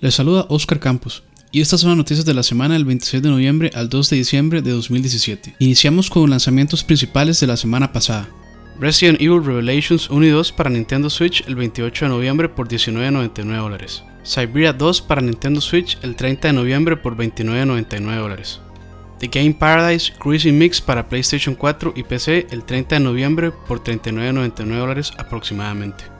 Les saluda Oscar Campos y estas son las noticias de la semana del 26 de noviembre al 2 de diciembre de 2017. Iniciamos con lanzamientos principales de la semana pasada. Resident Evil Revelations 1 y 2 para Nintendo Switch el 28 de noviembre por $19.99 dólares. Cyberia 2 para Nintendo Switch el 30 de noviembre por $29.99 dólares. The Game Paradise Cruising Mix para PlayStation 4 y PC el 30 de noviembre por $39.99 dólares aproximadamente.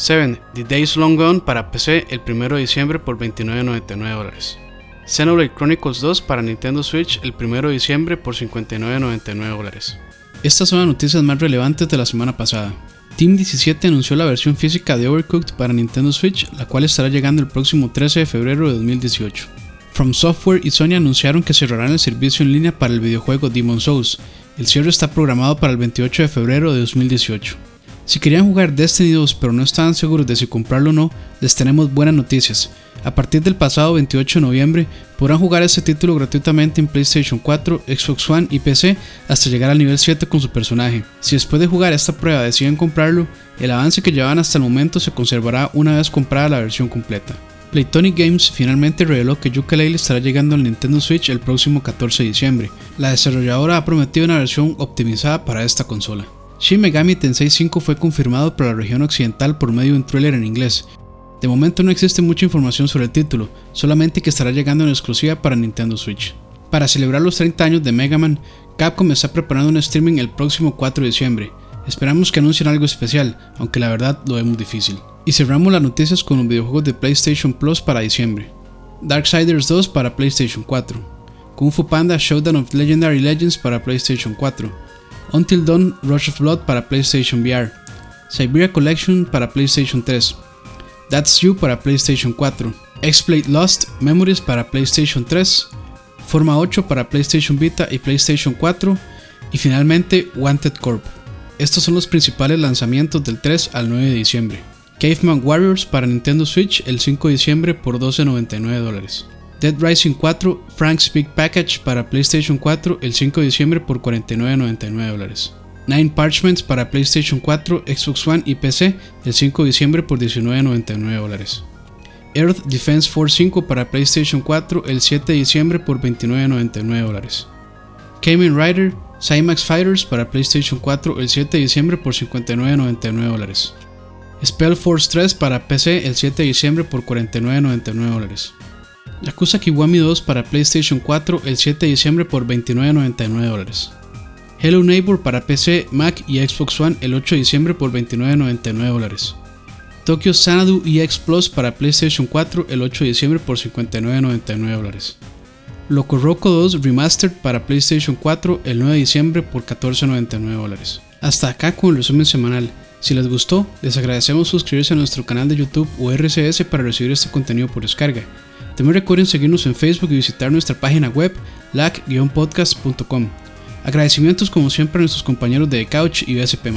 7. The Days Long Gone para PC el 1 de diciembre por $29.99 dólares. Xenoblade Chronicles 2 para Nintendo Switch el 1 de diciembre por $59.99 dólares. Estas son las noticias más relevantes de la semana pasada. Team 17 anunció la versión física de Overcooked para Nintendo Switch, la cual estará llegando el próximo 13 de febrero de 2018. From Software y Sony anunciaron que cerrarán el servicio en línea para el videojuego Demon Souls. El cierre está programado para el 28 de febrero de 2018. Si querían jugar Destiny 2 pero no estaban seguros de si comprarlo o no, les tenemos buenas noticias. A partir del pasado 28 de noviembre podrán jugar este título gratuitamente en PlayStation 4, Xbox One y PC hasta llegar al nivel 7 con su personaje. Si después de jugar esta prueba deciden comprarlo, el avance que llevaban hasta el momento se conservará una vez comprada la versión completa. Playtonic Games finalmente reveló que Yooka-Laylee estará llegando al Nintendo Switch el próximo 14 de diciembre. La desarrolladora ha prometido una versión optimizada para esta consola. Shin Megami Tensei 5 fue confirmado para la región occidental por medio de un tráiler en inglés. De momento no existe mucha información sobre el título, solamente que estará llegando en exclusiva para Nintendo Switch. Para celebrar los 30 años de Mega Man, Capcom está preparando un streaming el próximo 4 de diciembre. Esperamos que anuncien algo especial, aunque la verdad lo vemos difícil. Y cerramos las noticias con los videojuegos de PlayStation Plus para diciembre. Darksiders 2 para PlayStation 4. Kung Fu Panda Showdown of Legendary Legends para PlayStation 4. Until Dawn Rush of Blood para PlayStation VR, Siberia Collection para PlayStation 3, That's You para PlayStation 4, X-Plate Lost Memories para PlayStation 3, Forma 8 para PlayStation Vita y PlayStation 4 y finalmente Wanted Corp. Estos son los principales lanzamientos del 3 al 9 de diciembre. Caveman Warriors para Nintendo Switch el 5 de diciembre por $12.99 dólares. Dead Rising 4 Frank's Big Package para PlayStation 4 el 5 de diciembre por $49.99 dólares. Nine Parchments para PlayStation 4, Xbox One y PC el 5 de diciembre por $19.99 dólares. Earth Defense Force 5 para PlayStation 4 el 7 de diciembre por $29.99 dólares. Kamen Rider Cymax Fighters para PlayStation 4 el 7 de diciembre por $59.99 dólares. Spell Force 3 para PC el 7 de diciembre por $49.99 dólares. Yakuza Kiwami 2 para PlayStation 4 el 7 de diciembre por $29.99 dólares. Hello Neighbor para PC, Mac y Xbox One el 8 de diciembre por $29.99 dólares. Tokyo Xanadu EX Plus para PlayStation 4 el 8 de diciembre por $59.99 dólares. Loco Roco 2 Remastered para PlayStation 4 el 9 de diciembre por $14.99 dólares. Hasta acá con el resumen semanal. Si les gustó, les agradecemos suscribirse a nuestro canal de YouTube o RCS para recibir este contenido por descarga. También recuerden seguirnos en Facebook y visitar nuestra página web lac-podcast.com. Agradecimientos como siempre a nuestros compañeros de Couch y BSP+.